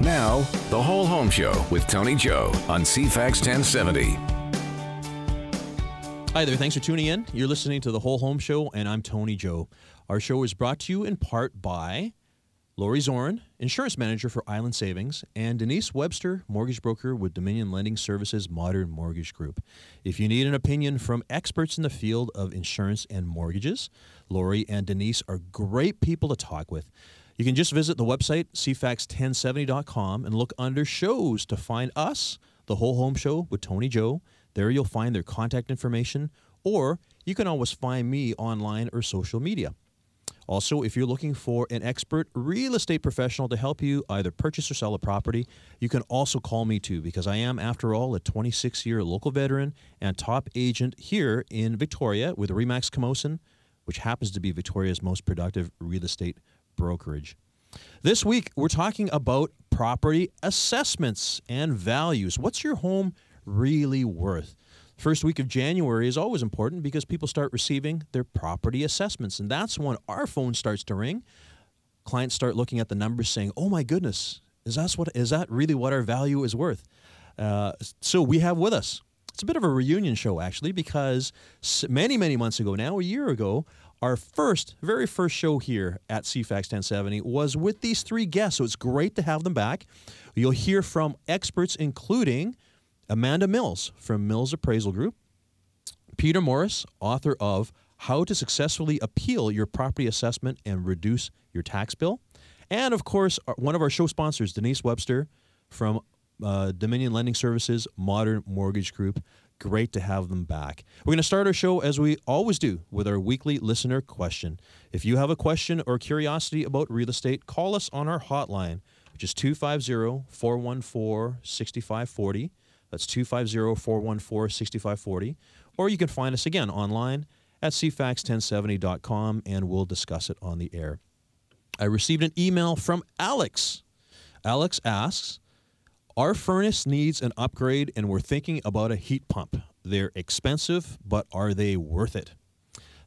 Now, the Whole Home Show with Tony Joe on CFAX 1070. Hi there, thanks for tuning in. You're listening to the Whole Home Show, and I'm Tony Joe. Our show is brought to you in part by Lori Zorn, insurance manager for Island Savings, and Denise Webster, mortgage broker with Dominion Lending Services Modern Mortgage Group. If you need an opinion from experts in the field of insurance and mortgages, Lori and Denise are great people to talk with. You can just visit the website, cfax1070.com, and look under shows to find us, the Whole Home Show with Tony Joe. There you'll find their contact information, or you can always find me online or social media. Also, if you're looking for an expert real estate professional to help you either purchase or sell a property, you can also call me too, because I am, after all, a 26 year local veteran and top agent here in Victoria with Remax Camosun, which happens to be Victoria's most productive real estate brokerage. This week, we're talking about property assessments and values. What's your home really worth? First week of January is always important because people start receiving their property assessments, and that's when our phone starts to ring. Clients start looking at the numbers, saying, "Oh my goodness, is that what is that really what our value is worth?" Uh, so we have with us. It's a bit of a reunion show actually, because many many months ago now, a year ago, our first, very first show here at CFAX 1070 was with these three guests. So it's great to have them back. You'll hear from experts, including Amanda Mills from Mills Appraisal Group, Peter Morris, author of How to Successfully Appeal Your Property Assessment and Reduce Your Tax Bill, and of course, one of our show sponsors, Denise Webster from uh, Dominion Lending Services, Modern Mortgage Group. Great to have them back. We're going to start our show as we always do with our weekly listener question. If you have a question or curiosity about real estate, call us on our hotline, which is 250 414 6540. That's 250 414 6540. Or you can find us again online at cfax1070.com and we'll discuss it on the air. I received an email from Alex. Alex asks, Our furnace needs an upgrade and we're thinking about a heat pump. They're expensive, but are they worth it?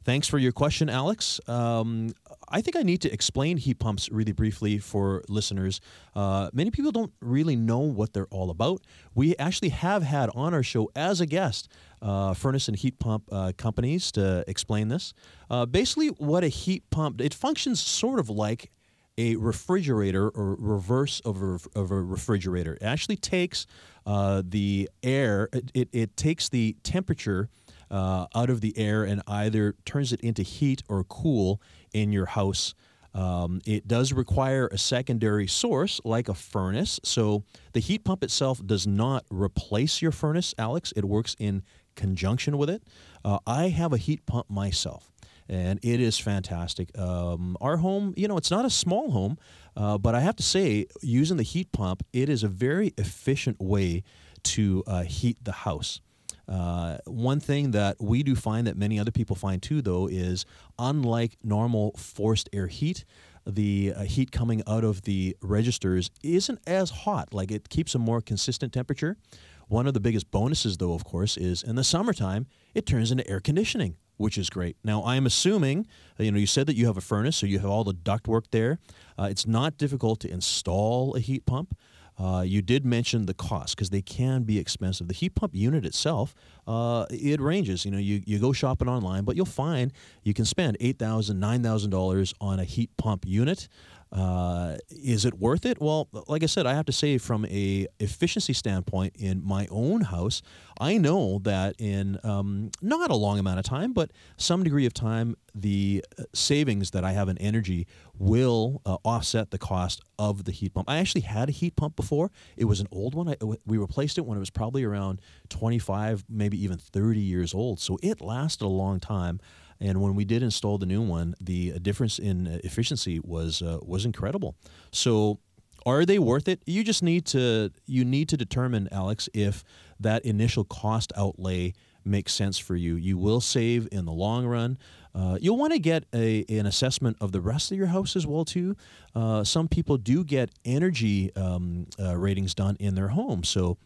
Thanks for your question, Alex. Um, I think I need to explain heat pumps really briefly for listeners. Uh, many people don't really know what they're all about. We actually have had on our show as a guest uh, furnace and heat pump uh, companies to explain this. Uh, basically, what a heat pump it functions sort of like a refrigerator or reverse of a, of a refrigerator. It actually takes uh, the air. It, it, it takes the temperature uh, out of the air and either turns it into heat or cool in your house. Um, it does require a secondary source like a furnace. So the heat pump itself does not replace your furnace, Alex. It works in conjunction with it. Uh, I have a heat pump myself. And it is fantastic. Um, our home, you know, it's not a small home, uh, but I have to say, using the heat pump, it is a very efficient way to uh, heat the house. Uh, one thing that we do find that many other people find too, though, is unlike normal forced air heat, the uh, heat coming out of the registers isn't as hot. Like it keeps a more consistent temperature. One of the biggest bonuses, though, of course, is in the summertime, it turns into air conditioning, which is great. Now, I'm assuming, uh, you know, you said that you have a furnace, so you have all the ductwork there. Uh, it's not difficult to install a heat pump. Uh, you did mention the cost because they can be expensive. The heat pump unit itself, uh, it ranges. You know, you, you go shopping online, but you'll find you can spend eight thousand, nine thousand dollars on a heat pump unit. Uh, is it worth it? Well, like I said, I have to say from a efficiency standpoint in my own house, I know that in um, not a long amount of time, but some degree of time, the uh, savings that I have in energy will uh, offset the cost of the heat pump. I actually had a heat pump before. It was an old one. I, we replaced it when it was probably around 25, maybe even 30 years old. So it lasted a long time. And when we did install the new one, the difference in efficiency was uh, was incredible. So are they worth it? You just need to you need to determine, Alex, if that initial cost outlay makes sense for you. You will save in the long run. Uh, you'll want to get a, an assessment of the rest of your house as well too. Uh, some people do get energy um, uh, ratings done in their home, so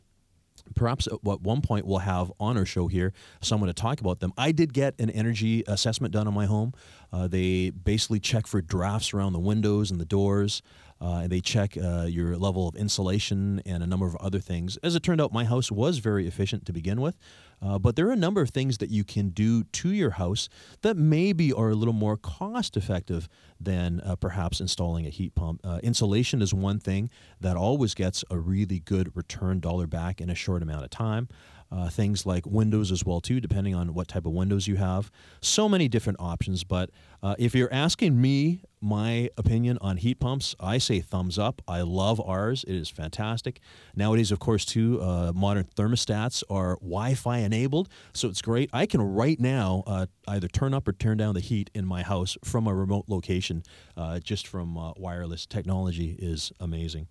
perhaps at one point we'll have on our show here someone to talk about them. I did get an energy assessment done on my home. Uh, they basically check for drafts around the windows and the doors. Uh, and they check uh, your level of insulation and a number of other things. As it turned out, my house was very efficient to begin with. Uh, but there are a number of things that you can do to your house that maybe are a little more cost effective than uh, perhaps installing a heat pump. Uh, insulation is one thing that always gets a really good return dollar back in a short amount of time. Uh, things like windows as well too, depending on what type of windows you have. So many different options. But uh, if you're asking me my opinion on heat pumps, I say thumbs up. I love ours. It is fantastic. Nowadays, of course, too, uh, modern thermostats are Wi-Fi enabled, so it's great. I can right now uh, either turn up or turn down the heat in my house from a remote location, uh, just from uh, wireless technology is amazing.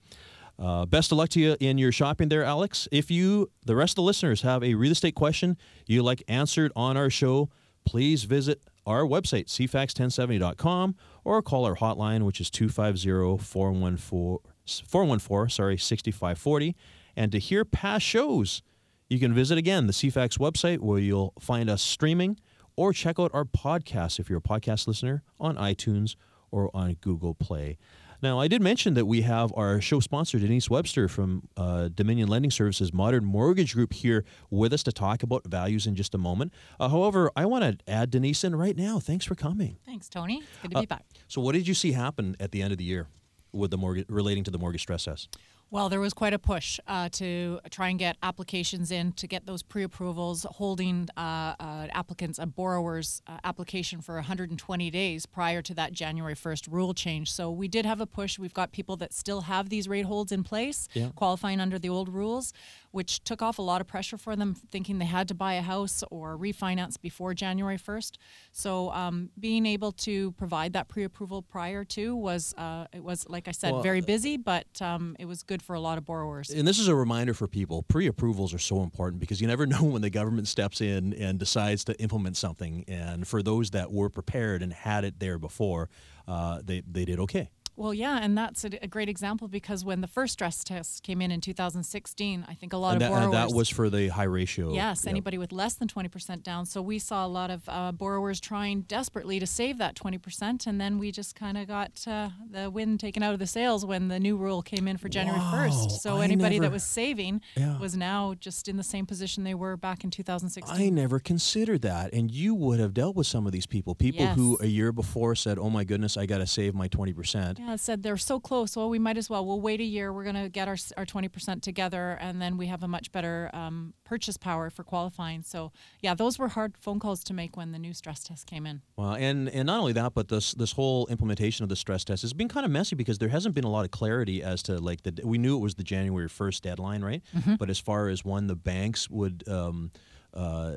Uh, best of luck to you in your shopping there, Alex. If you, the rest of the listeners, have a real estate question you like answered on our show, please visit our website, cfax1070.com, or call our hotline, which is 250-414, sorry, 6540. And to hear past shows, you can visit again the CFAX website where you'll find us streaming or check out our podcast if you're a podcast listener on iTunes or on Google Play. Now, I did mention that we have our show sponsor, Denise Webster from uh, Dominion Lending Services Modern Mortgage Group, here with us to talk about values in just a moment. Uh, however, I want to add Denise in right now. Thanks for coming. Thanks, Tony. Good to be Uh, back. So, what did you see happen at the end of the year with the mortgage relating to the mortgage stress test? Well, there was quite a push uh, to try and get applications in to get those pre-approvals, holding uh, uh, applicants a borrower's uh, application for 120 days prior to that January 1st rule change. So we did have a push. We've got people that still have these rate holds in place, Yeah. qualifying under the old rules, which took off a lot of pressure for them, thinking they had to buy a house or refinance before January 1st. So um, being able to provide that pre-approval prior to was, uh, it was like I said, Well, very busy, but um, it was good for a lot of borrowers. And this is a reminder for people pre approvals are so important because you never know when the government steps in and decides to implement something. And for those that were prepared and had it there before, uh, they, they did okay. Well, yeah, and that's a, a great example because when the first stress test came in in 2016, I think a lot And of that, and borrowers. that was for the high ratio. Yes, Yep. anybody with less than 20% down. So we saw a lot of uh, borrowers trying desperately to save that 20%, and then we just kind of got uh, the wind taken out of the sails when the new rule came in for January Wow, 1st. So I anybody never- that was saving Yeah. was now just in the same position they were back in 2016. I never considered that. And you would have dealt with some of these people. People who a year before said, oh my goodness, I got to save my 20%. Yeah, it said they're so close. Well, we might as well. We'll wait a year. We're going to get our our twenty percent together, and then we have a much better um, purchase power for qualifying. So, yeah, those were hard phone calls to make when the new stress test came in. Well, and and not only that, but this this whole implementation of the stress test has been kind of messy because there hasn't been a lot of clarity as to like the we knew it was the January first deadline, right? Mm-hmm. But as far as when the banks would. Um, uh,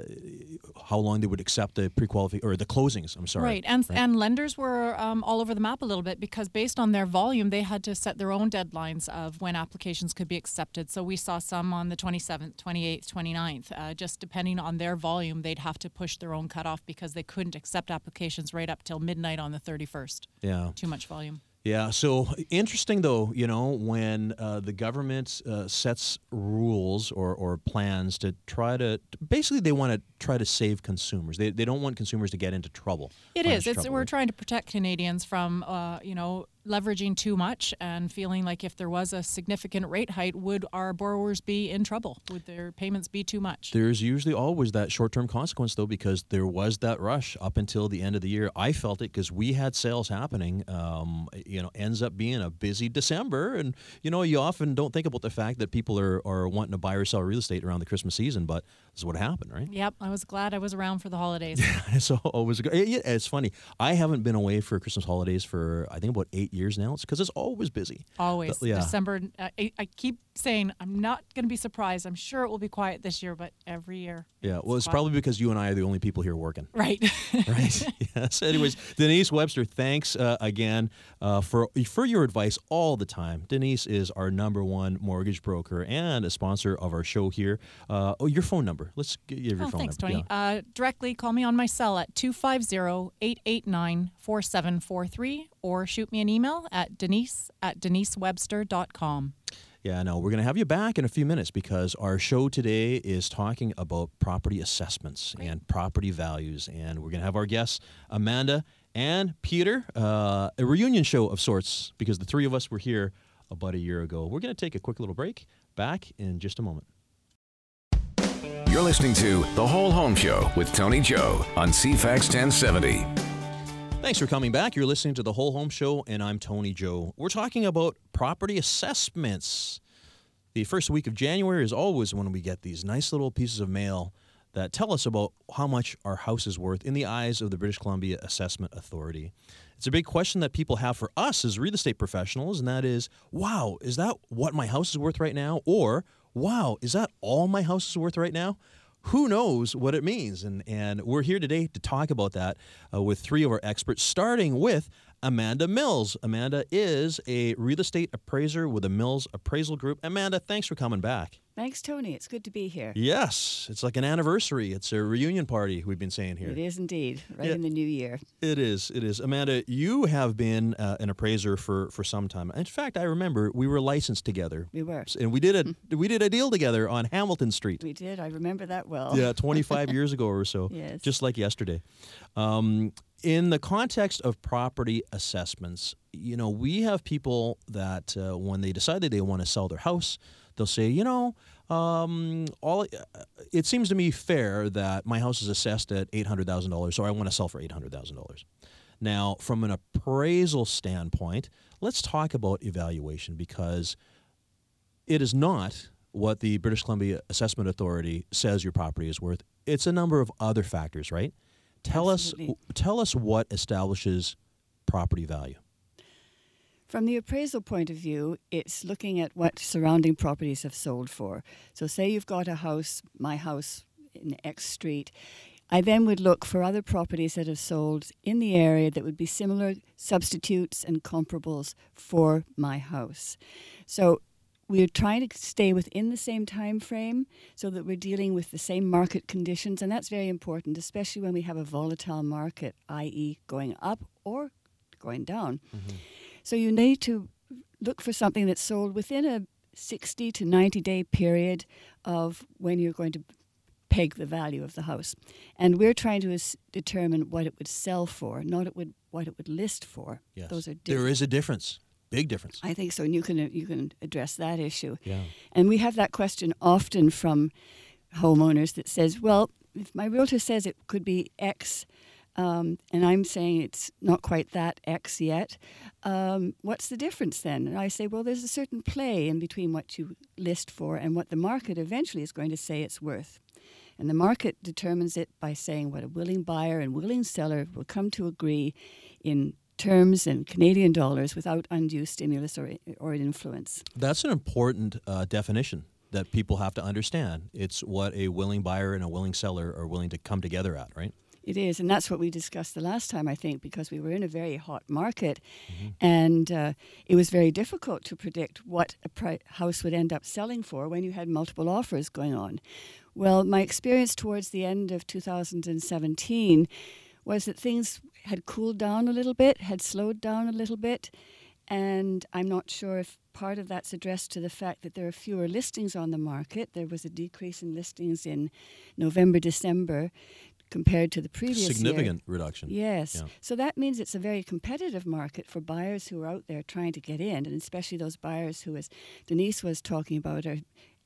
how long they would accept the pre-qualify or the closings? I'm sorry. Right, and and lenders were um, all over the map a little bit because based on their volume, they had to set their own deadlines of when applications could be accepted. So we saw some on the 27th, 28th, 29th. Uh, just depending on their volume, they'd have to push their own cutoff because they couldn't accept applications right up till midnight on the 31st. Yeah. Too much volume. Yeah. So interesting, though, you know, when uh, the government uh, sets rules or, or plans to try to basically they want to try to save consumers. They, they don't want consumers to get into trouble. It financial. It's we're trying to protect Canadians from, uh, you know, leveraging too much and feeling like if there was a significant rate hike, would our borrowers be in trouble? Would their payments be too much? There's usually always that short term consequence, though, because there was that rush up until the end of the year. I felt it because we had sales happening. Um, you know, ends up being a busy December. And, you know, you often don't think about the fact that people are, are wanting to buy or sell real estate around the Christmas season, but this is what happened, right? Yep, I was glad I was around for the holidays. so it was it's funny. I haven't been away for Christmas holidays for I think about eight years now. It's because it's always busy. Always. yeah. December. Uh, I, I keep saying I'm not going to be surprised. I'm sure it will be quiet this year, but every year. Yeah, well, it's quiet. probably because you and I are the only people here working. right. Right. yes. Anyways, Denise Webster, thanks uh, again uh, for for your advice all the time. Denise is our number one mortgage broker and a sponsor of our show here. Uh, oh, your phone number. Let's give your phone. Oh, phone thanks, number. Tony. Uh, directly call me on my cell at 250 889 4743 or shoot me an email at denise at denisewebster.com. Yeah, no, we're going to have you back in a few minutes because our show today is talking about property assessments and property values. And we're going to have our guests, Amanda and Peter, uh, a reunion show of sorts because the three of us were here about a year ago. We're going to take a quick little break. Back in just a moment. You're listening to The Whole Home Show with Tony Joe on CFAX 1070. Thanks for coming back. You're listening to The Whole Home Show, and I'm Tony Joe. We're talking about property assessments. The first week of January is always when we get these nice little pieces of mail that tell us about how much our house is worth in the eyes of the British Columbia Assessment Authority. It's a big question that people have for us as real estate professionals, and that is wow, is that what my house is worth right now? Or wow, is that all my house is worth right now? Who knows what it means? And, and we're here today to talk about that uh, with three of our experts, starting with Amanda Mills. Amanda is a real estate appraiser with the Mills Appraisal Group. Amanda, thanks for coming back. Thanks, Tony. It's good to be here. Yes, it's like an anniversary. It's a reunion party, we've been saying here. It is indeed, right in the new year. It is. It is. Amanda, you have been uh, an appraiser for, for some time. In fact, I remember we were licensed together. We were. And we did a we did a deal together on Hamilton Street. We did. I remember that well. Yeah, 25 years ago or so. Yes. Just like yesterday. Um, in the context of property assessments, you know, we have people that uh, when they decide that they want to sell their house, they'll say, you know, um, all uh, it seems to me fair that my house is assessed at eight hundred thousand dollars, so I want to sell for eight hundred thousand dollars. Now, from an appraisal standpoint, let's talk about evaluation because it is not what the British Columbia Assessment Authority says your property is worth. It's a number of other factors, right? Tell Absolutely. us tell us what establishes property value. From the appraisal point of view, it's looking at what surrounding properties have sold for. So, say you've got a house, my house in X street. I then would look for other properties that have sold in the area that would be similar substitutes and comparables for my house. So, we're trying to stay within the same time frame so that we're dealing with the same market conditions and that's very important especially when we have a volatile market i.e. going up or going down mm-hmm. So you need to look for something that's sold within a 60 to 90 day period of when you're going to peg the value of the house and we're trying to determine what it would sell for not it would what it would list for Yes. those are there different is a difference. Big difference. I think so, and you can you can address that issue. Yeah. And we have that question often from homeowners that says, "Well, if my realtor says it could be X, um, and I'm saying it's not quite that X yet, um, what's the difference then?" And I say, "Well, there's a certain play in between what you list for and what the market eventually is going to say it's worth." And the market determines it by saying what a willing buyer and willing seller will come to agree in terms and Canadian dollars without undue stimulus or, or influence. That's an important uh, definition that people have to understand. It's what a willing buyer and a willing seller are willing to come together at, right? It is, and that's what we discussed the last time, I think, because we were in a very hot market, and uh, it was very difficult to predict what a pri- house would end up selling for when you had multiple offers going on. Well, my experience towards the end of 2017 was that things had cooled down a little bit, had slowed down a little bit, and I'm not sure if part of that's addressed to the fact that there are fewer listings on the market. There was a decrease in listings in November, December compared to the previous year. Significant reduction. Yes. Yeah. So that means it's a very competitive market for buyers who are out there trying to get in, and especially those buyers who, as Denise was talking about, are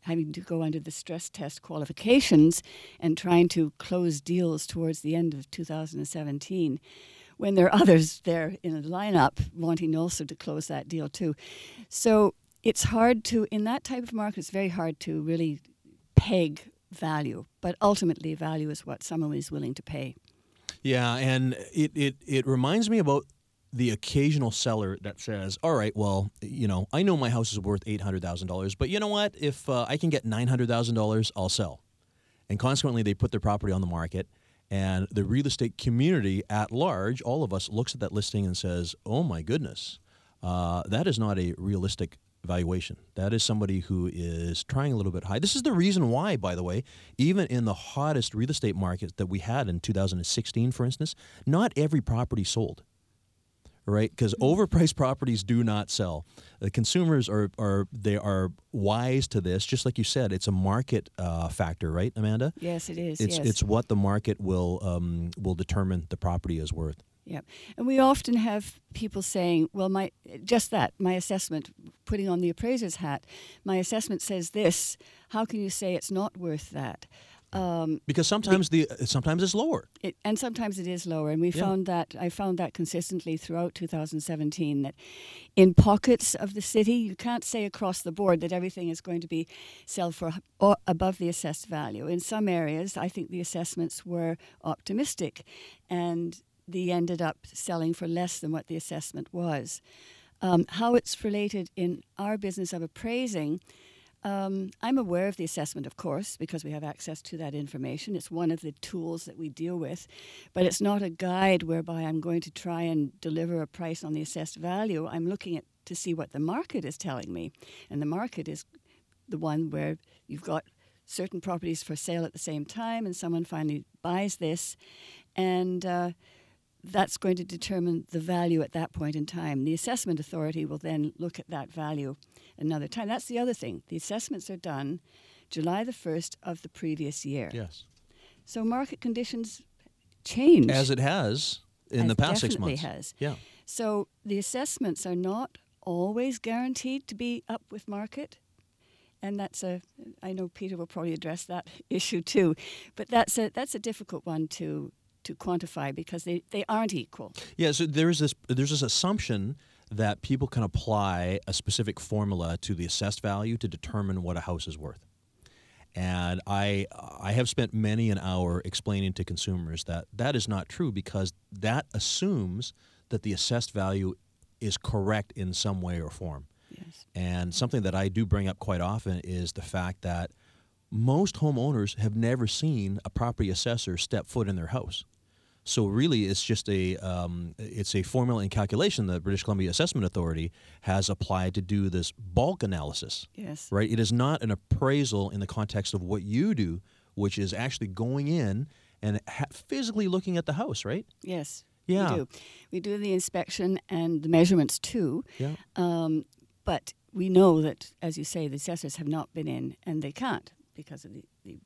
having to go under the stress test qualifications and trying to close deals towards the end of 2017 when there are others there in a lineup wanting also to close that deal too. So it's hard to, in that type of market, it's very hard to really peg value, but ultimately, value is what someone is willing to pay. Yeah, and it, it, it reminds me about the occasional seller that says, "All right, well, you know, I know my house is worth eight hundred thousand dollars, but you know what? If uh, I can get nine hundred thousand dollars, I'll sell." And consequently, they put their property on the market, and the real estate community at large, all of us, looks at that listing and says, "Oh my goodness, uh, that is not a realistic." Valuation. That is somebody who is trying a little bit high. This is the reason why, by the way, even in the hottest real estate market that we had in 2016, for instance, not every property sold right? Because overpriced properties do not sell. The consumers are are they are wise to this. Just like you said, it's a market uh, factor, right, Amanda? Yes, it is. It's yes. it's what the market will um, will determine the property is worth. Yeah, and we often have people saying, "Well, my just that my assessment, putting on the appraiser's hat, my assessment says this. How can you say it's not worth that?" Um, Because sometimes the sometimes it's lower. it, and sometimes it is lower, and we Yeah. found that I found that consistently throughout 2017 that in pockets of the city, you can't say across the board that everything is going to be sell for or above the assessed value. In some areas, I think the assessments were optimistic, and they ended up selling for less than what the assessment was. Um, how it's related in our business of appraising. Um, I'm aware of the assessment, of course, because we have access to that information. It's one of the tools that we deal with, but it's not a guide whereby I'm going to try and deliver a price on the assessed value. I'm looking at to see what the market is telling me, and the market is the one where you've got certain properties for sale at the same time, and someone finally buys this, and uh, that's going to determine the value at that point in time. The assessment authority will then look at that value another time. That's the other thing. The assessments are done July the 1st of the previous year. Yes, So market conditions change. as it has in As the past six months. has. Yeah. So the assessments are not always guaranteed to be up with market. And that's a, I know Peter will probably address that issue too, but that's a that's a difficult one to to quantify because they, they aren't equal. Yeah, so there's this there's this assumption that people can apply a specific formula to the assessed value to determine what a house is worth. And I I have spent many an hour explaining to consumers that that is not true because that assumes that the assessed value is correct in some way or form. Yes. And something that I do bring up quite often is the fact that most homeowners have never seen a property assessor step foot in their house. So really, it's just a um, it's a formula and calculation that British Columbia Assessment Authority has applied to do this bulk analysis. Yes. Right? It is not an appraisal in the context of what you do, which is actually going in and ha- physically looking at the house. Right? Yes. Yeah. We do. We do the inspection and the measurements too. Yeah. Um, but we know that, as you say, the assessors have not been in, and they can't because of the, the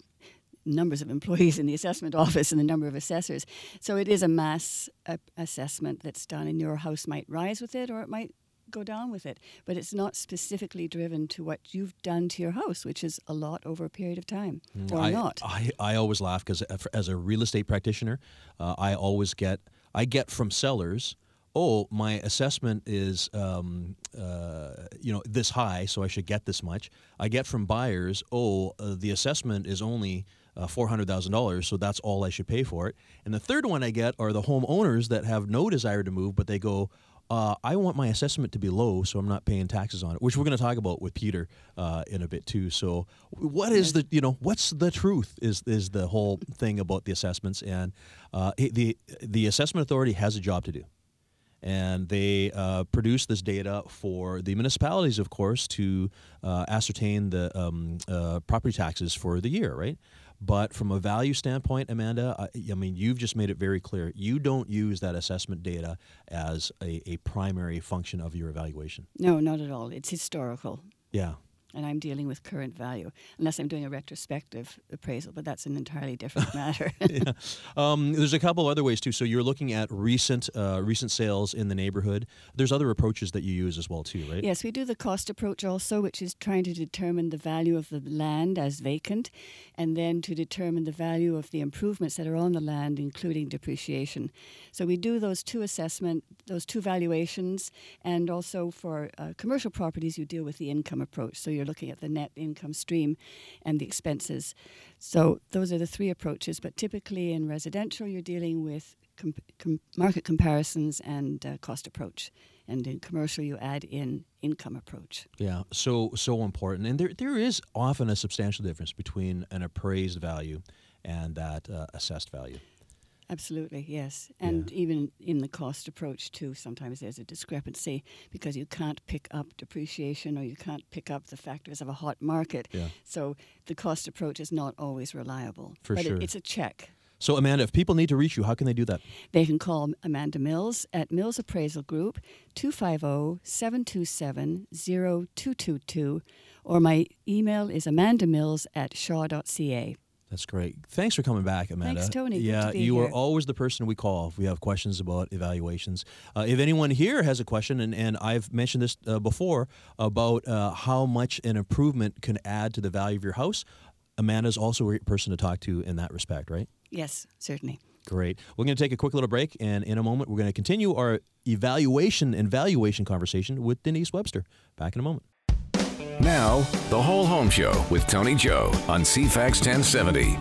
numbers of employees in the assessment office and the number of assessors. So it is a mass uh, assessment that's done, and your house might rise with it or it might go down with it. But it's not specifically driven to what you've done to your house, which is a lot over a period of time, or Mm, I, not. I, I always laugh because as a real estate practitioner, uh, I always get I get from sellers, oh, my assessment is um, uh, you know this high, so I should get this much. I get from buyers, oh, uh, the assessment is only. Uh, four hundred thousand dollars, so that's all I should pay for it. And the third one I get are the homeowners that have no desire to move, but they go, uh, I want my assessment to be low, so I'm not paying taxes on it, which we're going to talk about with Peter uh, in a bit too. So, what is the you know what's the truth is is the whole thing about the assessments, and uh, the the assessment authority has a job to do, and they uh, produce this data for the municipalities, of course, to uh, ascertain the um, uh, property taxes for the year, right? But from a value standpoint, Amanda, I, I mean, you've just made it very clear. You don't use that assessment data as a, a primary function of your evaluation. no, not at all. It's historical. Yeah. And I'm dealing with current value, unless I'm doing a retrospective appraisal, but that's an entirely different matter. yeah. Um, there's a couple other ways too. So you're looking at recent uh, recent sales in the neighborhood. There's other approaches that you use as well too, right? Yes, we do the cost approach also, which is trying to determine the value of the land as vacant, and then to determine the value of the improvements that are on the land, including depreciation. So we do those two assessment, those two valuations, and also for uh, commercial properties, you deal with the income approach. So you're looking at the net income stream and the expenses. So those are the three approaches. But typically in residential, you're dealing with com- com- market comparisons and uh, cost approach. And in commercial, you add in income approach. Yeah, so so important, and there there is often a substantial difference between an appraised value and that uh, assessed value. Absolutely, yes. And even in the cost approach, too, sometimes there's a discrepancy because you can't pick up depreciation or you can't pick up the factors of a hot market. Yeah. So the cost approach is not always reliable. For but sure. It, it's a check. So, Amanda, if people need to reach you, how can they do that? They can call Amanda Mills at Mills Appraisal Group, 250 727 0222, or my email is amandamills at shaw.ca. That's great. Thanks for coming back, Amanda. Thanks, Tony. Yeah, to you are always the person we call if we have questions about evaluations. Uh, if anyone here has a question, and, and I've mentioned this uh, before about uh, how much an improvement can add to the value of your house, Amanda's also a great person to talk to in that respect, right? Yes, certainly. Great. We're going to take a quick little break, and in a moment, we're going to continue our evaluation and valuation conversation with Denise Webster. Back in a moment. Now, the Whole Home Show with Tony Joe on CFAX 1070.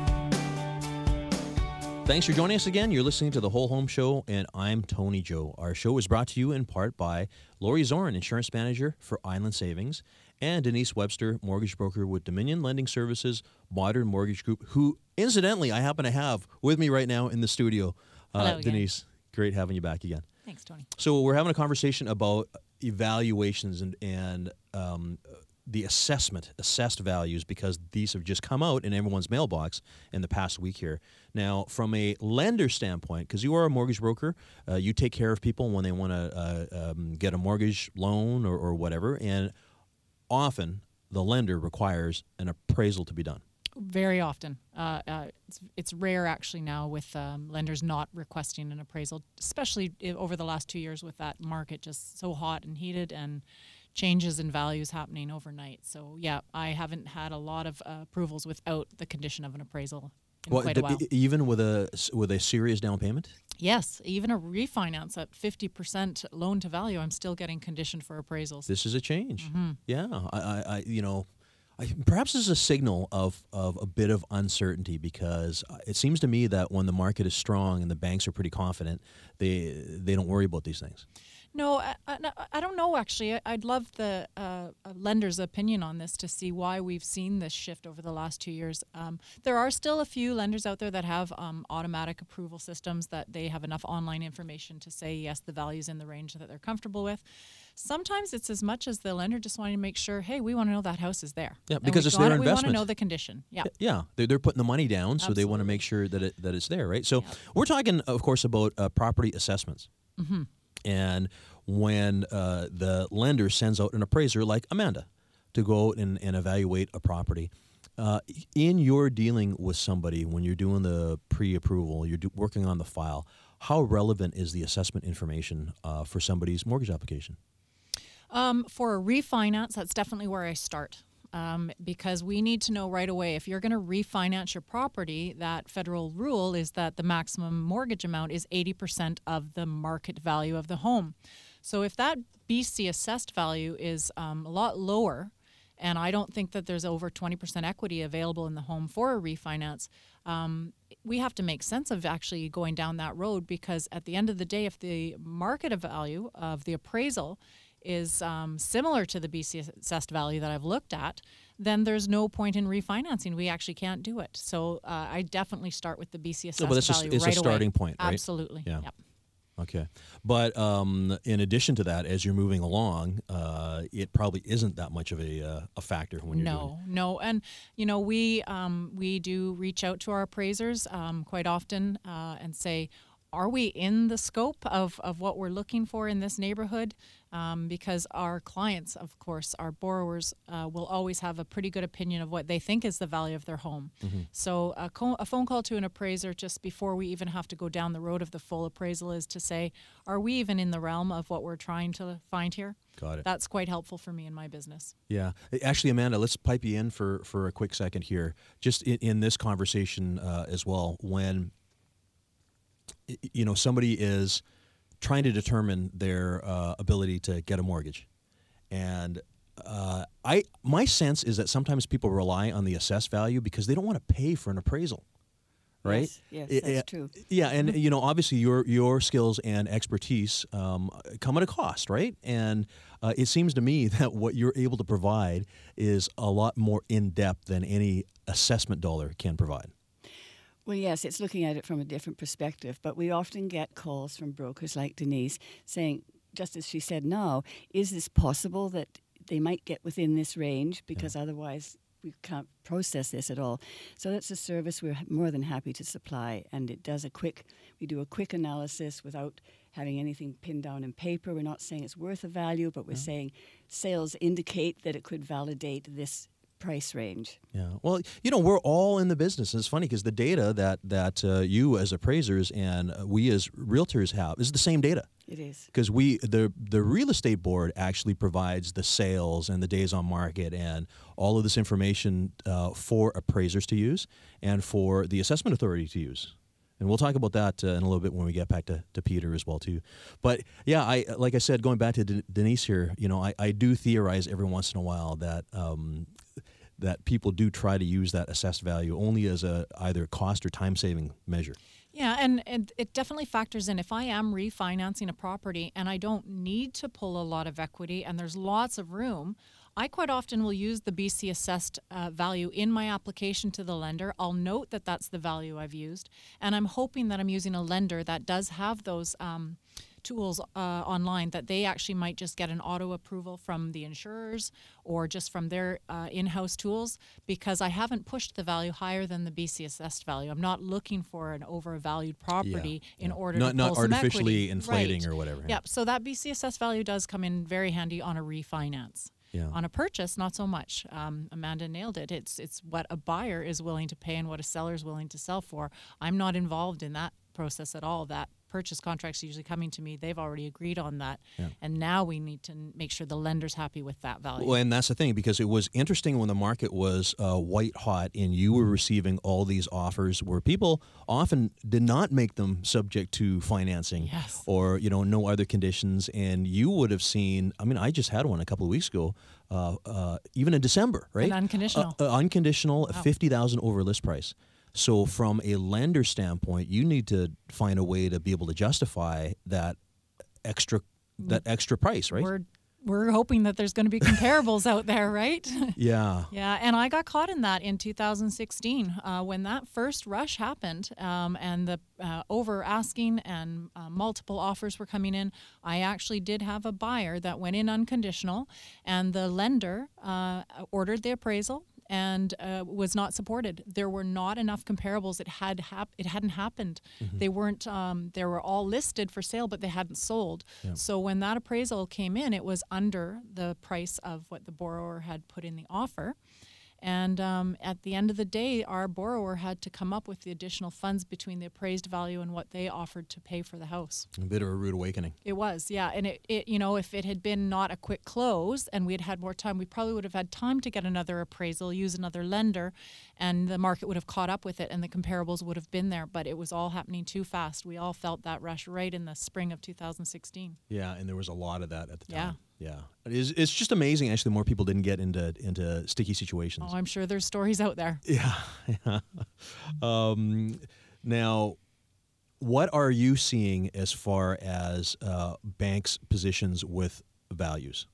Thanks for joining us again. You're listening to the Whole Home Show, and I'm Tony Joe. Our show is brought to you in part by Lori Zorn, insurance manager for Island Savings, and Denise Webster, mortgage broker with Dominion Lending Services, Modern Mortgage Group, who, incidentally, I happen to have with me right now in the studio. Uh, Hello again. Denise, great having you back again. Thanks, Tony. So we're having a conversation about evaluations and and um, the assessment, assessed values, because these have just come out in everyone's mailbox in the past week here. Now, from a lender standpoint, because you are a mortgage broker, uh, you take care of people when they want to uh, um, get a mortgage loan or, or whatever, and often the lender requires an appraisal to be done. Very often. Uh, uh, it's, it's rare actually now with um, lenders not requesting an appraisal, especially over the last two years with that market just so hot and heated and changes in values happening overnight. So, yeah, I haven't had a lot of uh, approvals without the condition of an appraisal in quite a d- while. even with a with a serious down payment. yes, even a refinance at 50% loan to value, I'm still getting conditioned for appraisals. this is a change. Mm-hmm. Yeah, I, I, I you know, I, perhaps this is a signal of of a bit of uncertainty because uh, it seems to me that when the market is strong and the banks are pretty confident, they they don't worry about these things. No, I, I, I don't know actually. I- I'd love the uh, uh, lender's opinion on this to see why we've seen this shift over the last two years. Um, there are still a few lenders out there that have um, automatic approval systems that they have enough online information to say, yes, the value's in the range that they're comfortable with. Sometimes it's as much as the lender just wanting to make sure, hey, we want to know that house is there. Yeah, because it's their We want to know the condition. Yeah. Yeah, they're, they're putting the money down, so they want to make sure that it that it's there, right? So we're talking, of course, about uh, property assessments. Mm-hmm. And when uh, the lender sends out an appraiser like Amanda to go out and, and evaluate a property, uh, in your dealing with somebody when you're doing the pre-approval, you're do, working on the file. How relevant is the assessment information uh, for somebody's mortgage application? Um, for a refinance, that's definitely where I start. Um, because we need to know right away if you're going to refinance your property, that federal rule is that the maximum mortgage amount is 80% of the market value of the home. So if that BC assessed value is um, a lot lower, and I don't think that there's over 20% equity available in the home for a refinance, um, we have to make sense of actually going down that road because at the end of the day, if the market value of the appraisal is um, similar to the BC assessed value that I've looked at, then there's no point in refinancing. We actually can't do it. So uh, I definitely start with the BC assessed No, but just- value it's a right away. starting point, right? Absolutely. Yeah. Yep. Okay, but um, in addition to that, as you're moving along, uh, it probably isn't that much of a, uh, a factor when you're doing No, no, and you know we um, we do reach out to our appraisers um, quite often uh, and say, are we in the scope of, of what we're looking for in this neighborhood? Um, because our clients, of course, our borrowers, uh, will always have a pretty good opinion of what they think is the value of their home. So a, co- a phone call to an appraiser just before we even have to go down the road of the full appraisal is to say, are we even in the realm of what we're trying to find here? Got it. That's quite helpful for me in my business. Yeah, actually, Amanda, let's pipe you in for for a quick second here, just in, in this conversation uh, as well. When you know somebody is trying to determine their uh, ability to get a mortgage, and uh, I my sense is that sometimes people rely on the assessed value because they don't want to pay for an appraisal, right? Yes, yes, that's true. Yeah, and you know, obviously your your skills and expertise um, come at a cost, right? And uh, it seems to me that what you're able to provide is a lot more in depth than any assessment dollar can provide. Well, yes, it's looking at it from a different perspective, but we often get calls from brokers like Denise saying, just as she said now, is this possible that they might get within this range because otherwise we can't process this at all. So that's a service we're more than happy to supply, and it does a quick. We do a quick analysis without having anything pinned down in paper. We're not saying it's worth a value, but we're saying sales indicate that it could validate this price range. Yeah. Well, you know, we're all in the business. It's funny because the data that that uh, you as appraisers and uh, we as realtors have is the same data. It is. Because we the the real estate board actually provides the sales and the days on market and all of this information uh, for appraisers to use and for the assessment authority to use. And we'll talk about that uh, in a little bit when we get back to, to Peter as well too. But yeah, I like I said, going back to De- Denise here, you know, I, I do theorize every once in a while that um, that people do try to use that assessed value only as a either cost or time saving measure. Yeah, and, and it definitely factors in. If I am refinancing a property and I don't need to pull a lot of equity and there's lots of room, I quite often will use the BC assessed uh, value in my application to the lender. I'll note that that's the value I've used, and I'm hoping that I'm using a lender that does have those. Um, tools uh, online that they actually might just get an auto approval from the insurers or just from their uh, in-house tools because I haven't pushed the value higher than the BC assessed value. I'm not looking for an overvalued property in yeah. order not, to not artificially inflating Right. or whatever. yeah. Yep. So that BC assessed value does come in very handy on a refinance. Yeah. On a purchase, not so much. Um, Amanda nailed it. It's it's what a buyer is willing to pay and what a seller is willing to sell for. I'm not involved in that process at all. That purchase contract's usually coming to me. They've already agreed on that, and now we need to make sure the lender's happy with that value. Well, and that's the thing because it was interesting when the market was uh, white hot and you were receiving all these offers where people often did not make them subject to financing Yes. or you know no other conditions, and you would have seen. I mean, I just had one a couple of weeks ago, uh, uh, even in December, right? unconditional. Uh, uh, unconditional, fifty thousand over list price. So, from a lender standpoint, you need to find a way to be able to justify that extra that extra price, right? We're we're hoping that there's going to be comparables out there, right? yeah. Yeah, and I got caught in that in 2016 uh, when that first rush happened um, and the uh, over asking and uh, multiple offers were coming in. I actually did have a buyer that went in unconditional, and the lender uh, ordered the appraisal and uh, was not supported. There were not enough comparables. It had hap- it hadn't happened. They weren't. Um, they were all listed for sale, but they hadn't sold. So when that appraisal came in, it was under the price of what the borrower had put in the offer. And um, at the end of the day, our borrower had to come up with the additional funds between the appraised value and what they offered to pay for the house. A bit of a rude awakening. It was, yeah. And it, it, you know, if it had been not a quick close and we had had more time, we probably would have had time to get another appraisal, use another lender, and the market would have caught up with it and the comparables would have been there. But it was all happening too fast. We all felt that rush right in the spring of 2016. Yeah, and there was a lot of that at the time. Yeah, it is, it's just amazing. Actually, more people didn't get into into sticky situations. Oh, I'm sure there's stories out there. Yeah. yeah. Um, now, what are you seeing as far as uh, banks' positions with values?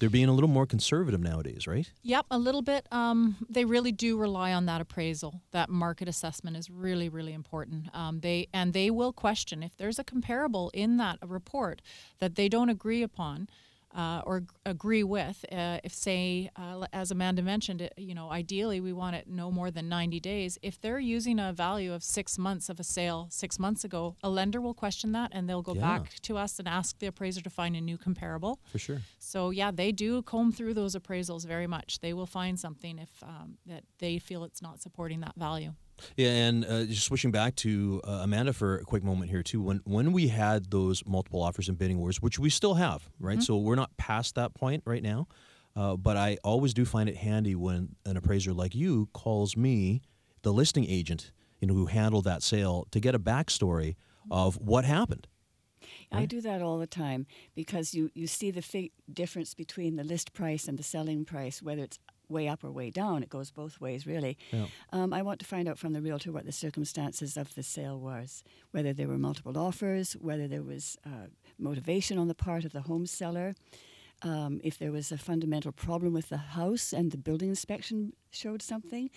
They're being a little more conservative nowadays, right? Yep, a little bit. Um, they really do rely on that appraisal. That market assessment is really, really important. Um, they and they will question if there's a comparable in that report that they don't agree upon. Uh, or agree with, uh, if say, uh, as Amanda mentioned, it, you know, ideally we want it no more than 90 days. If they're using a value of six months of a sale six months ago, a lender will question that and they'll go Yeah. back to us and ask the appraiser to find a new comparable. For sure. So yeah, they do comb through those appraisals very much. They will find something if um, that they feel it's not supporting that value. Yeah, and uh, just switching back to uh, Amanda for a quick moment here too. When when we had those multiple offers and bidding wars, which we still have, right? So we're not past that point right now. Uh, but I always do find it handy when an appraiser like you calls me, the listing agent, you know, who handled that sale, to get a backstory of what happened. I do that all the time because you, you see the difference between the list price and the selling price, whether it's way up or way down. It goes both ways, really. Yeah. Um, I want to find out from the realtor what the circumstances of the sale was, whether there were multiple offers, whether there was uh, motivation on the part of the home seller. Um, if there was a fundamental problem with the house and the building inspection showed something.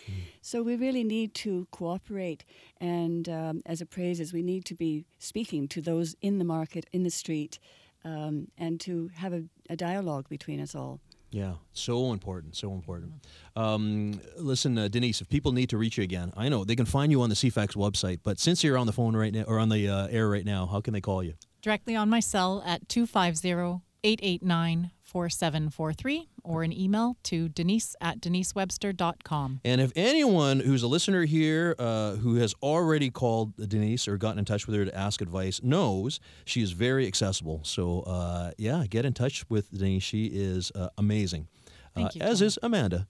So we really need to cooperate. And um, as appraisers, we need to be speaking to those in the market, in the street, um, and to have a, a dialogue between us all. Yeah, so important, so important. Um, listen, uh, Denise, if people need to reach you again, I know they can find you on the CFAX website, but since you're on the phone right now or on the uh, air right now, how can they call you? Directly on my cell at 250 889 4743 or an email to denise at denisewebster.com. And if anyone who's a listener here uh, who has already called Denise or gotten in touch with her to ask advice knows she is very accessible. So, uh, yeah, get in touch with Denise. She is uh, amazing, Thank you, as Tony. is Amanda.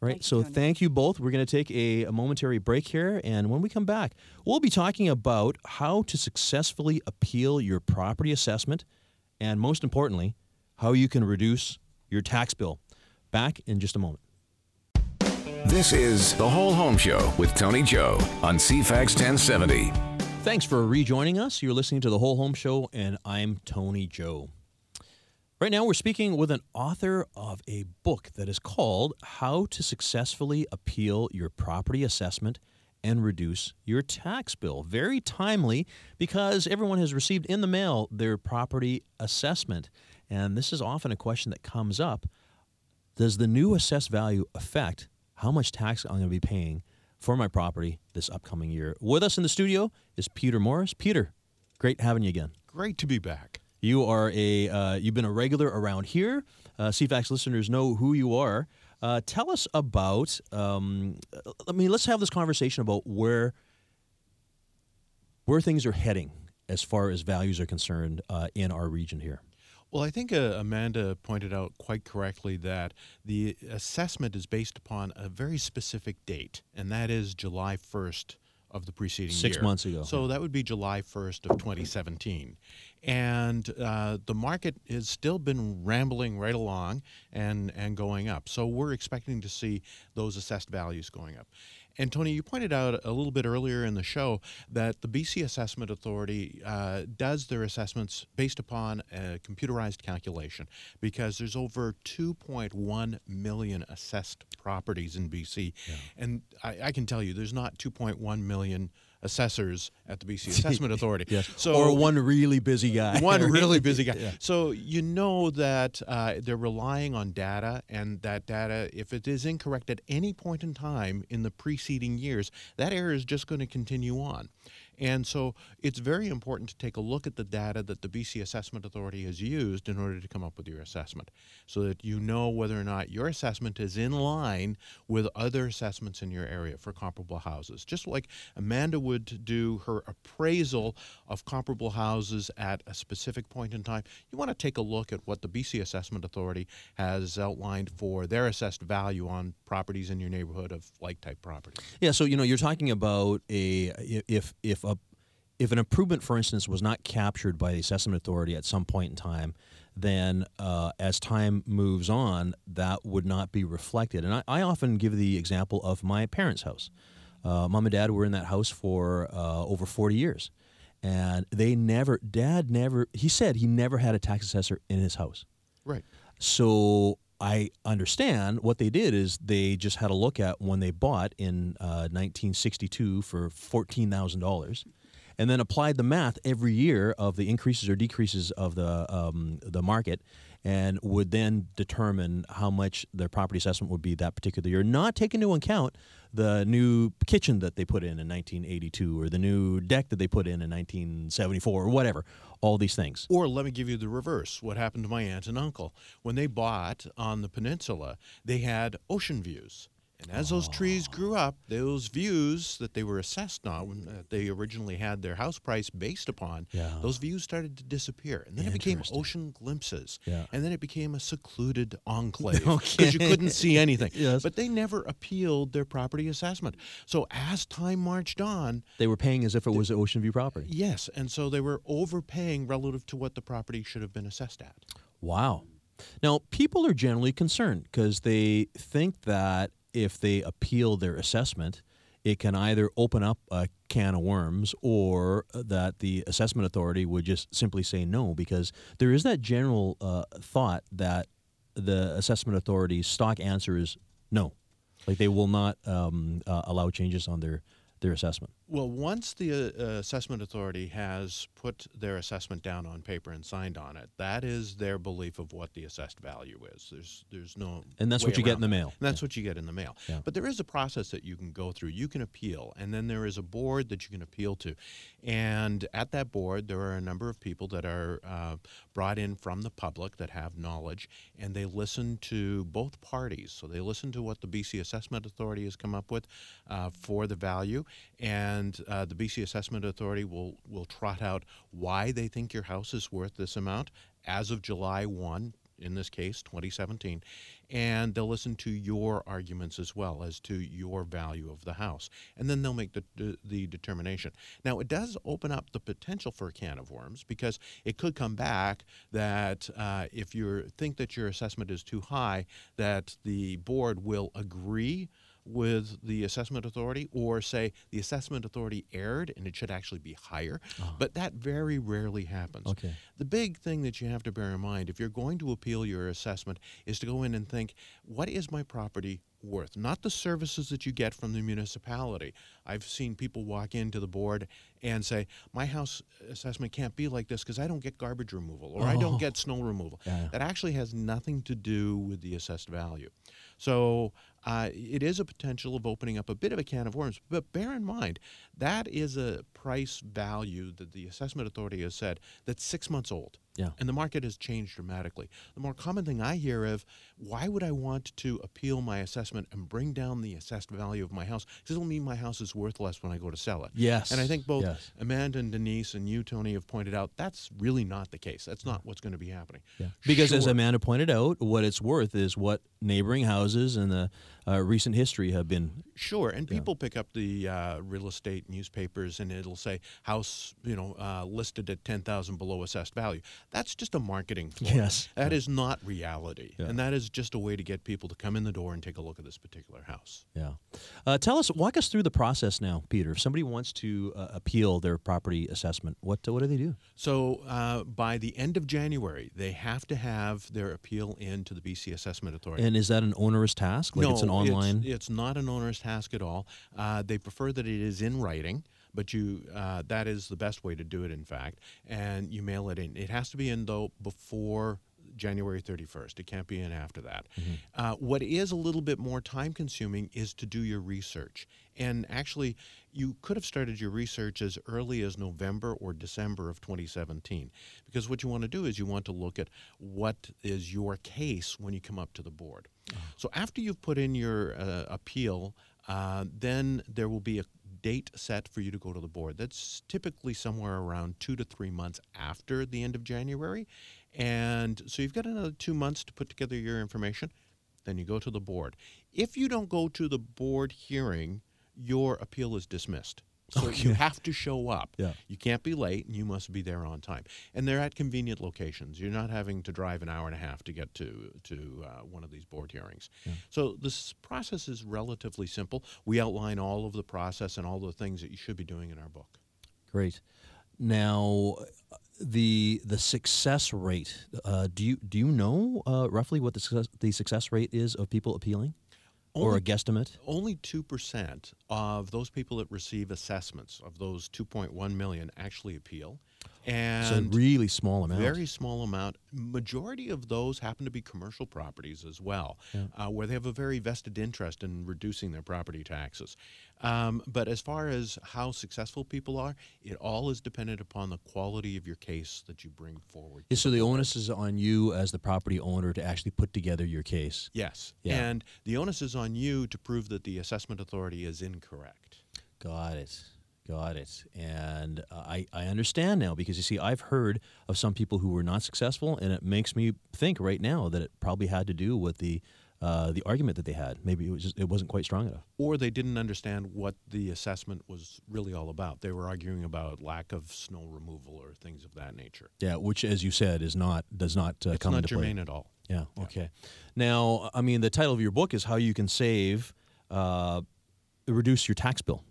Right. Thank so, Tony. thank you both. We're going to take a, a momentary break here. And when we come back, we'll be talking about how to successfully appeal your property assessment and, most importantly, how you can reduce your tax bill. Back in just a moment. This is The Whole Home Show with Tony Joe on CFAX 1070. Thanks for rejoining us. You're listening to The Whole Home Show, and I'm Tony Joe. Right now, we're speaking with an author of a book that is called How to Successfully Appeal Your Property Assessment and Reduce Your Tax Bill. Very timely because everyone has received in the mail their property assessment. And this is often a question that comes up Does the new assessed value affect how much tax I'm going to be paying for my property this upcoming year? With us in the studio is Peter Morris. Peter, great having you again. Great to be back. You are a uh, you've been a regular around here. Uh, CFAX listeners know who you are. Uh, tell us about. Um, I mean, let's have this conversation about where where things are heading as far as values are concerned uh, in our region here. Well, I think uh, Amanda pointed out quite correctly that the assessment is based upon a very specific date, and that is July 1st of the preceding Six year. months ago. So that would be July 1st of 2017. And uh, the market has still been rambling right along and, and going up. So we're expecting to see those assessed values going up. And Tony, you pointed out a little bit earlier in the show that the BC Assessment Authority uh, does their assessments based upon a computerized calculation because there's over 2.1 million assessed properties in BC. And I, I can tell you, there's not 2.1 million assessors at the BC Assessment Authority. Yes. So or one really busy guy. one really busy guy. So you know that uh, they're relying on data, and that data, if it is incorrect at any point in time in the preceding years, that error is just going to continue on. And so it's very important to take a look at the data that the BC Assessment Authority has used in order to come up with your assessment so that you know whether or not your assessment is in line with other assessments in your area for comparable houses. Just like Amanda would do her appraisal of comparable houses at a specific point in time, you want to take a look at what the BC Assessment Authority has outlined for their assessed value on properties in your neighborhood of like type properties. Yeah, so you know, you're talking about a if if if an improvement, for instance, was not captured by the assessment authority at some point in time, then uh, as time moves on, that would not be reflected. And I, I often give the example of my parents' house. Uh, Mom and Dad were in that house for uh, over 40 years, and they never, Dad never, he said he never had a tax assessor in his house. Right. So I understand what they did is they just had a look at when they bought in uh, 1962 for fourteen thousand dollars, and then applied the math every year of the increases or decreases of the um, the market, and would then determine how much their property assessment would be that particular year, not taking into account the new kitchen that they put in in 1982 or the new deck that they put in in 1974 or whatever. All these things. Or let me give you the reverse. What happened to my aunt and uncle? When they bought on the peninsula, they had ocean views. And as those trees grew up, those views that they were assessed on, when uh, they originally had their house price based upon, Yeah. those views started to disappear. And then it became ocean glimpses. Yeah. And then it became a secluded enclave because Okay. you couldn't see anything. Yes. But they never appealed their property assessment. So as time marched on, They were paying as if it was Ocean View property. yes, and so they were overpaying relative to what the property should have been assessed at. Wow. Now, people are generally concerned because they think that if they appeal their assessment, it can either open up a can of worms or that the assessment authority would just simply say no because there is that general uh, thought that the assessment authority's stock answer is no. Like they will not um, uh, allow changes on their, their assessment. Well, once the uh, assessment authority has put their assessment down on paper and signed on it, that is their belief of what the assessed value is. There's there's no And that's what you get in the mail. That's what you get in the mail. Yeah. But there is a process that you can go through. You can appeal, and then there is a board that you can appeal to. And at that board, there are a number of people that are uh, brought in from the public that have knowledge, and they listen to both parties. So they listen to what the BC Assessment Authority has come up with uh, for the value, and uh, the BC Assessment Authority will will trot out why they think your house is worth this amount as of July 1, in this case, 2017, and they'll listen to your arguments as well as to your value of the house, and then they'll make the, the, the determination. Now, it does open up the potential for a can of worms because it could come back that uh, if you think that your assessment is too high, that the board will agree with the assessment authority or say the assessment authority erred and it should actually be higher. Uh-huh. But that very rarely happens. Okay. The big thing that you have to bear in mind if you're going to appeal your assessment is to go in and think, what is my property worth? Not the services that you get from the municipality. I've seen people walk into the board and say, my house assessment can't be like this because I don't get garbage removal or I don't oh. get snow removal. Yeah. That actually has nothing to do with the assessed value. So uh, it is a potential of opening up a bit of a can of worms. But bear in mind, that is a price value that the assessment authority has said that's six months old. Yeah. And the market has changed dramatically. The more common thing I hear of, why would I want to appeal my assessment and bring down the assessed value of my house? Because it'll mean my house is worth less when I go to sell it. Yes. And I think both Yes. Amanda and Denise and you, Tony, have pointed out that's really not the case. That's not what's going to be happening. Yeah. Because as Amanda pointed out, what it's worth is what neighboring houses and the uh, recent history have been. Sure, and people pick up the uh, real estate newspapers, and it'll say house, you know, uh, listed at ten thousand below assessed value. That's just a marketing ploy. Yes. that is not reality, Yeah. and that is just a way to get people to come in the door and take a look at this particular house. Yeah. Uh, tell us, walk us through the process now, Peter. If somebody wants to uh, appeal their property assessment, what what do they do? So uh, by the end of January, they have to have their appeal in to the BC Assessment Authority. And is that an onerous task? Like no, it's an online. It's, not an onerous task at all. Uh, they prefer that it is in writing, but you uh, that is the best way to do it. In fact, and you mail it in. It has to be in though before. January 31st. It can't be in after that. Uh, what is a little bit more time consuming is to do your research. And actually, you could have started your research as early as November or December of 2017. Because what you want to do is you want to look at what is your case when you come up to the board. So after you've put in your uh, appeal, uh, then there will be a date set for you to go to the board. That's typically somewhere around two to three months after the end of January. And so you've got another two months to put together your information. Then you go to the board. If you don't go to the board hearing, your appeal is dismissed. So you have to show up. Yeah. You can't be late, and you must be there on time. And they're at convenient locations. You're not having to drive an hour and a half to get to to uh, one of these board hearings. So this process is relatively simple. We outline all of the process and all the things that you should be doing in our book. Great. Now, the the success rate. Uh, do you do you know uh, roughly what the success, the success rate is of people appealing, or a guesstimate? Only 2% of those people that receive assessments, of those 2.1 million, actually appeal. And So really small amount. Very small amount. Majority of those happen to be commercial properties as well, uh, where they have a very vested interest in reducing their property taxes. Um, but as far as how successful people are, it all is dependent upon the quality of your case that you bring forward. Yeah, so the onus is on you as the property owner to actually put together your case. Yes. Yeah. And the onus is on you to prove that the assessment authority is incorrect. Got it. Got it. And uh, I, I understand now because you see, I've heard of some people who were not successful, and it makes me think right now that it probably had to do with the uh, the argument that they had. Maybe it was just, it wasn't quite strong enough. or they didn't understand what the assessment was really all about. They were arguing about lack of snow removal or things of that nature. Yeah, which, as you said, is not does not uh, It's come not into play. germane at all. Yeah. Okay. Now, I mean, the title of your book is how you can save, uh, reduce your tax bill.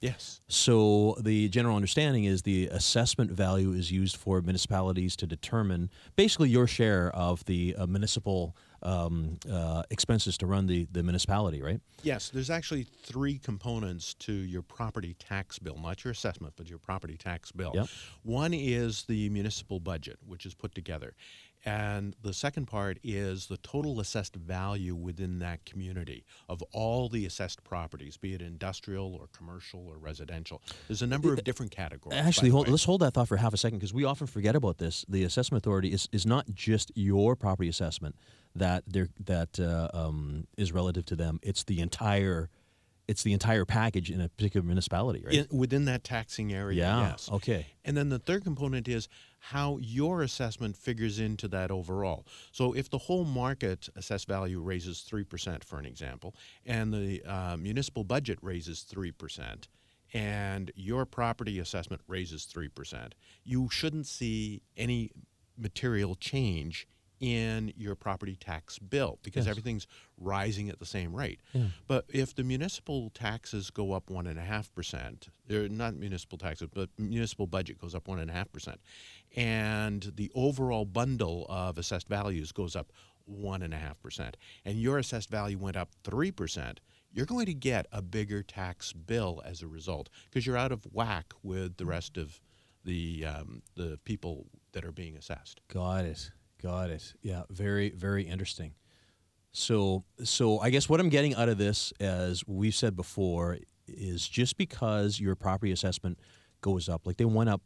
Yes. So the general understanding is the assessment value is used for municipalities to determine basically your share of the uh, municipal um, uh, expenses to run the, the municipality, right? Yes, there's actually three components to your property tax bill, not your assessment, but your property tax bill. Yep. One is the municipal budget, which is put together. And the second part is the total assessed value within that community of all the assessed properties, be it industrial or commercial or residential. There's a number of different categories. Actually, hold, let's hold that thought for half a second because we often forget about this. The assessment authority is, is not just your property assessment that they're, that uh, um, is relative to them. It's the entire it's the entire package in a particular municipality, right? In, within that taxing area, yeah. yes. Okay. And then the third component is how your assessment figures into that overall. So if the whole market assessed value raises 3%, for an example, and the uh, municipal budget raises 3%, and your property assessment raises 3%, you shouldn't see any material change in your property tax bill because Yes. everything's rising at the same rate. But if the municipal taxes go up one and a half percent, they're not municipal taxes, but municipal budget goes up one and the overall bundle of assessed values goes up one and your assessed value went up three percent, you're going to get a bigger tax bill as a result because you're out of whack with the rest of the um, the people that are being assessed. Got it. Got it. Yeah, very very interesting. So so I guess what I'm getting out of this as we've said before is just because your property assessment goes up like they went up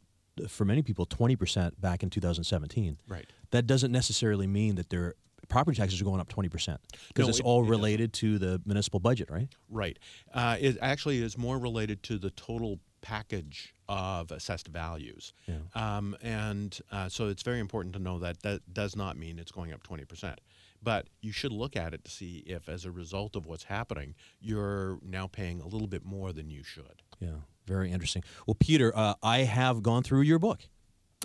for many people 20% back in 2017. Right. That doesn't necessarily mean that their property taxes are going up 20% because No, it's it- all it related to the municipal budget, right? Right. Uh, it actually is more related to the total package of assessed values. Yeah. Um, and uh, so it's very important to know that that does not mean it's going up 20%. But you should look at it to see if, as a result of what's happening, you're now paying a little bit more than you should. Yeah, very interesting. Well, Peter, uh, I have gone through your book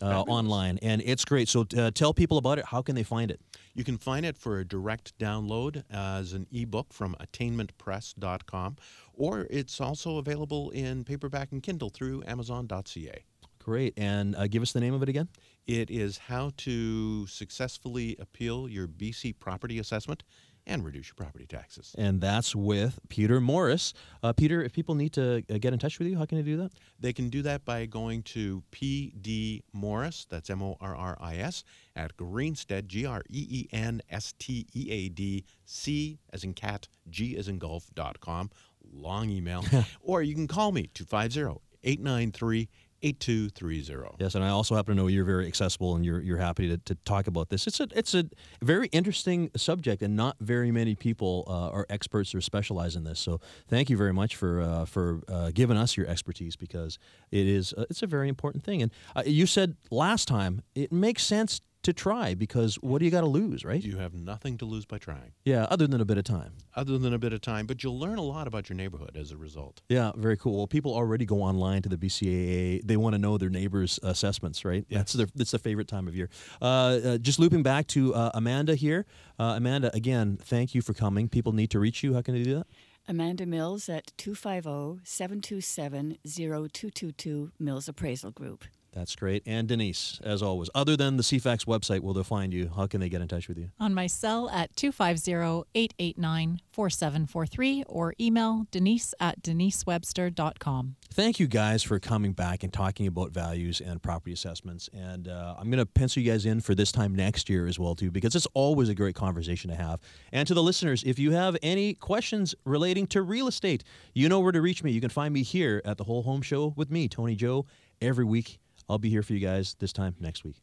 uh, online, and it's great. So uh, tell people about it. How can they find it? You can find it for a direct download as an ebook from attainmentpress.com, or it's also available in paperback and Kindle through amazon.ca. Great. And uh, give us the name of it again. It is how to successfully appeal your BC property assessment and reduce your property taxes. And that's with Peter Morris. Uh, Peter, if people need to uh, get in touch with you, how can they do that? They can do that by going to PD Morris, that's M O R R I S, at Greenstead, G R E E N S T E A D, C as in cat, G as in golf, dot com. Long email. or you can call me, 250 893 8230. Yes, and I also happen to know you're very accessible and you're, you're happy to, to talk about this. It's a it's a very interesting subject, and not very many people uh, are experts or specialize in this. So thank you very much for uh, for uh, giving us your expertise because it is it's a very important thing. And uh, you said last time it makes sense to try because what do you got to lose, right? You have nothing to lose by trying, Yeah, other than a bit of time. other than a bit of time, but you'll learn a lot about your neighborhood as a result. Yeah, very cool. Well, people already go online to the BCAA. They want to know their neighbors' assessments, right? That's their that's the favorite time of year. Uh, uh, just looping back to uh, Amanda here. Uh, Amanda, again, thank you for coming. People need to reach you. How can they do that? Amanda Mills at oh, 250 727 0222 Mills Appraisal Group. That's great. And Denise, as always, other than the CFAX website, will they find you? How can they get in touch with you? On my cell at 250-889-4743 or email denise at denisewebster.com. Thank you guys for coming back and talking about values and property assessments. And uh, I'm going to pencil you guys in for this time next year as well too, because it's always a great conversation to have. And to the listeners, if you have any questions relating to real estate, you know where to reach me. You can find me here at the Whole Home Show with me, Tony Joe, every week. I'll be here for you guys this time next week.